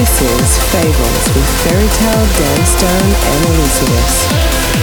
This is Fables with Fairy Tale, Dan Stone, and Elizabeth.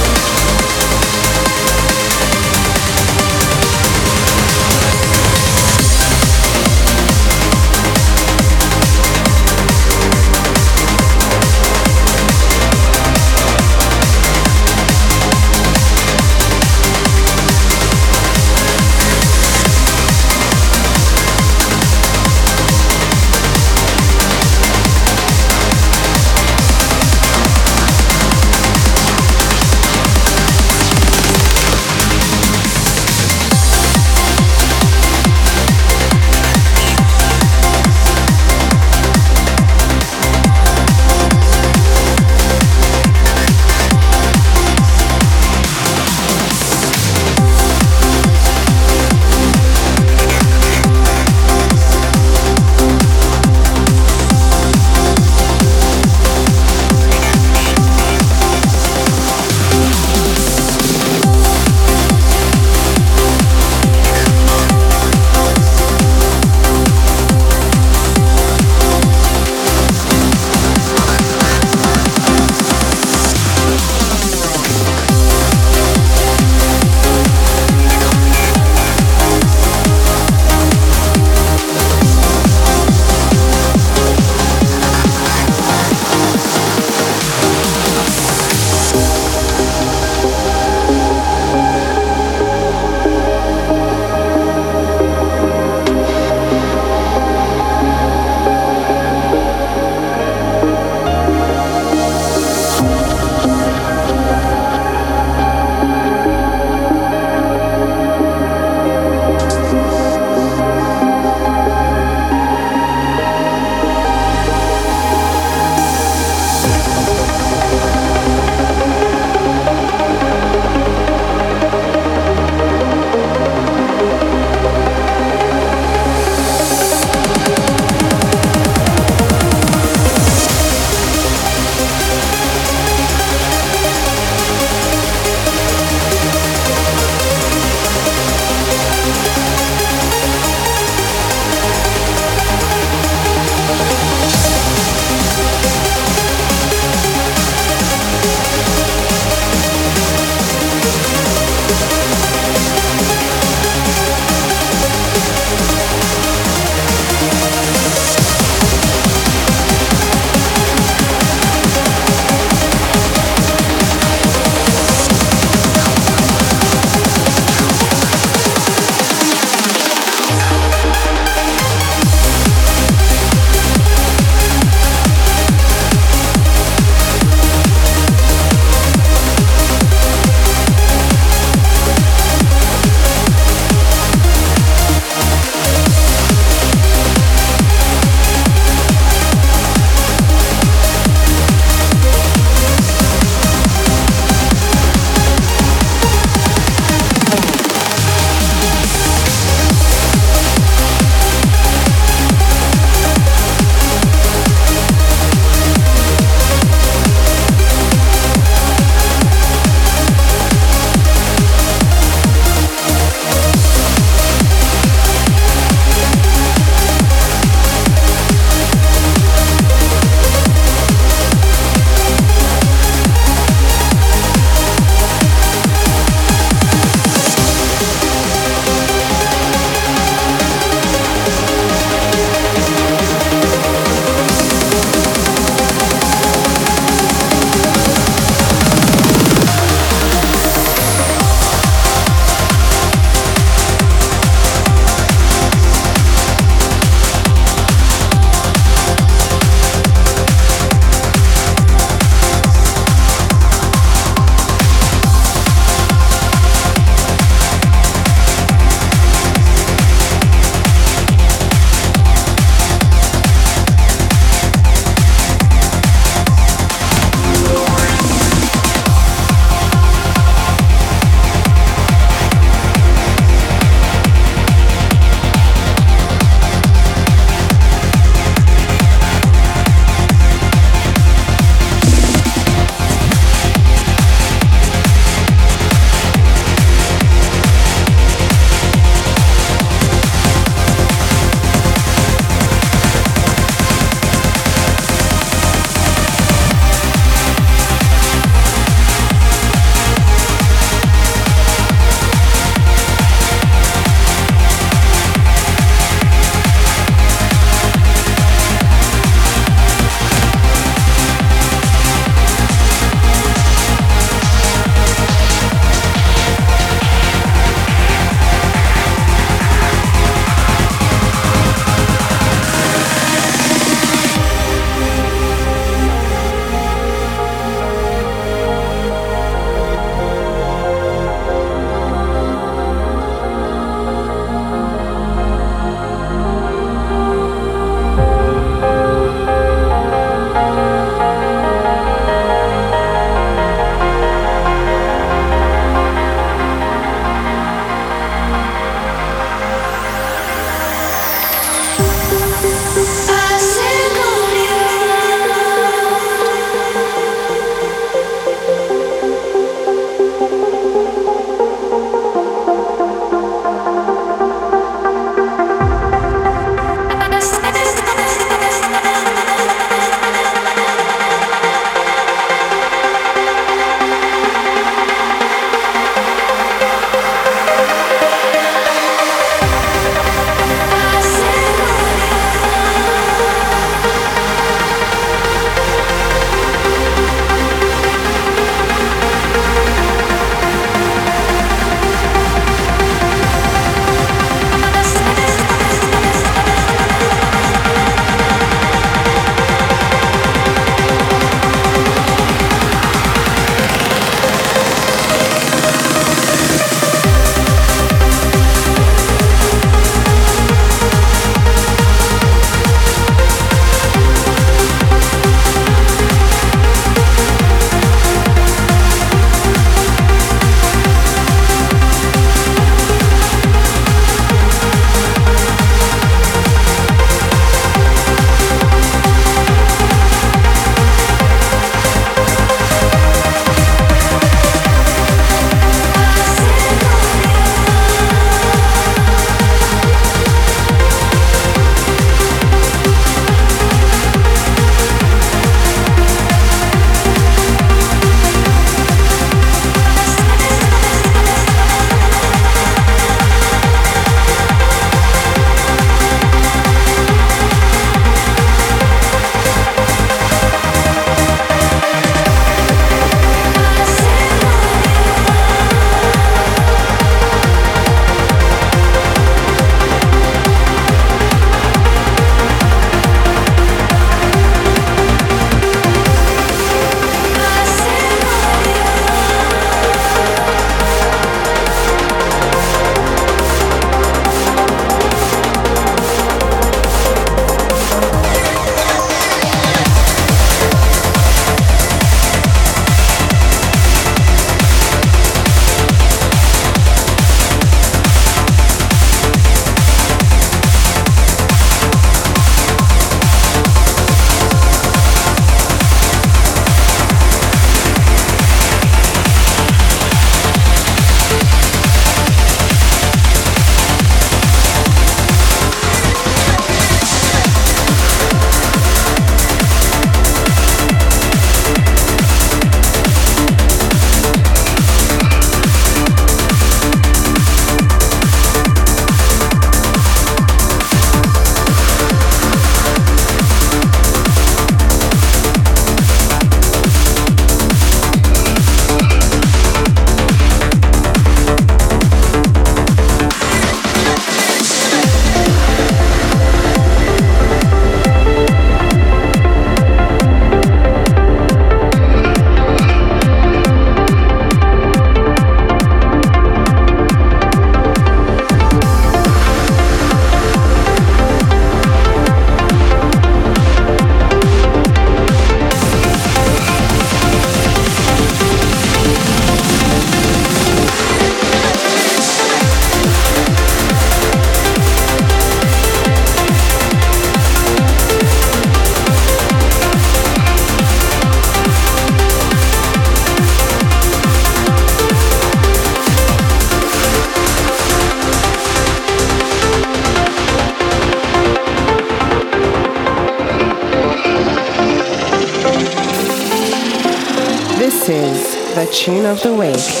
Of the week.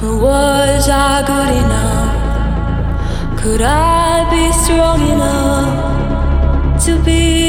But was I good enough? Could I be strong enough to be?